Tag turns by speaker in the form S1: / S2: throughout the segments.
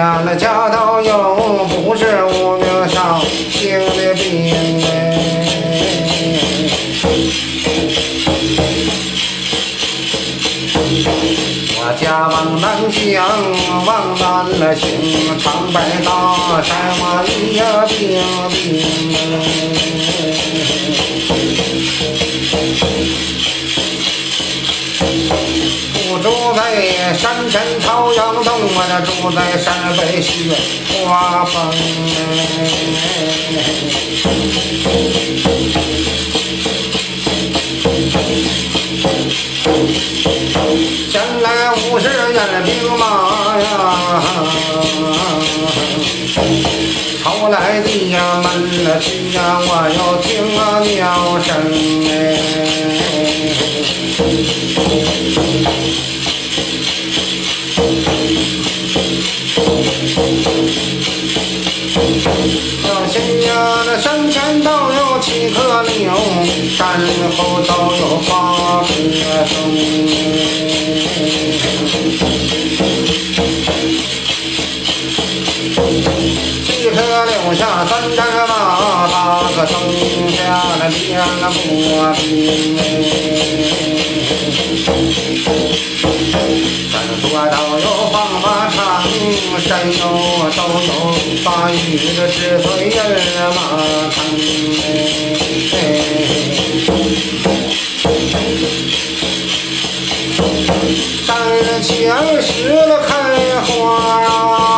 S1: 家了家道又不是无名少姓的兵哎，我家往南乡往南了行，长白大山我一呀兵兵在山前朝阳洞，我那住在山北雪花峰。前来五十员兵马呀，朝来的呀门了去呀，我要听啊鸟声哎小心呀，那山前都有七棵柳，山后都有八棵松。七棵柳下三只马，八个松下那两个兵山多都有方法长，山哟都有把雨的纸碎人马看。山前石了开花，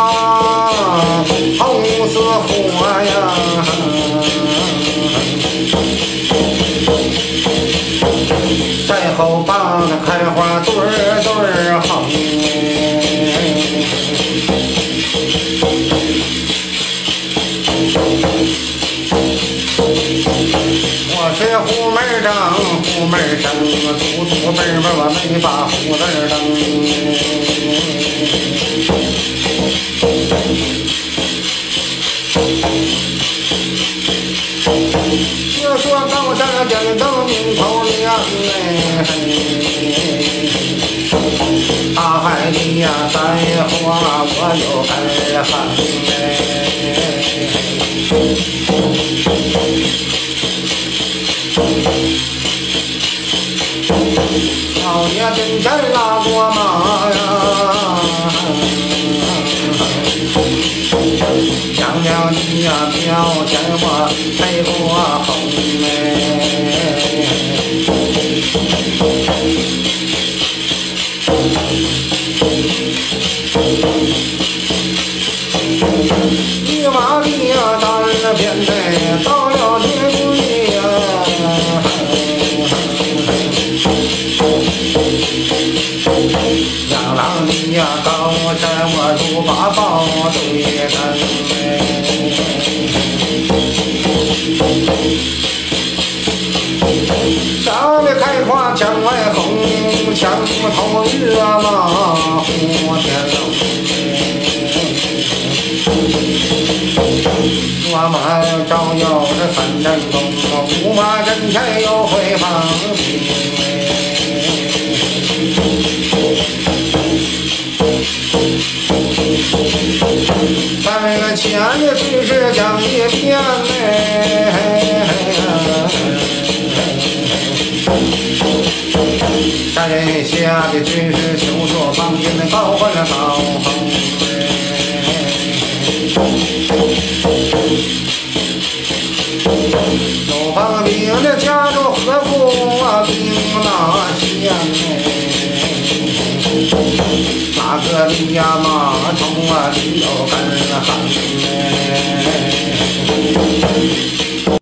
S1: 开花对对儿红。我是虎门张，虎门生，秃秃本本我没把胡子蹬。就说高山顶灯明头亮哎，大海里呀栽花我又开放哎，老爷跟前拉过马呀。娘娘你呀，庙前我背过红哎，一瓦里呀，单边哎，到了天里呀，两郎里呀，高山我如把宝对灯。墙外红，墙头热嘛火天龙。我们照耀着三阵风，驸马阵前又会放在个前的军士讲一遍嘞。山下的军士休说放箭的高欢了高峰有帮兵的夹着河夫啊兵马线那个里呀马冲啊里有跟行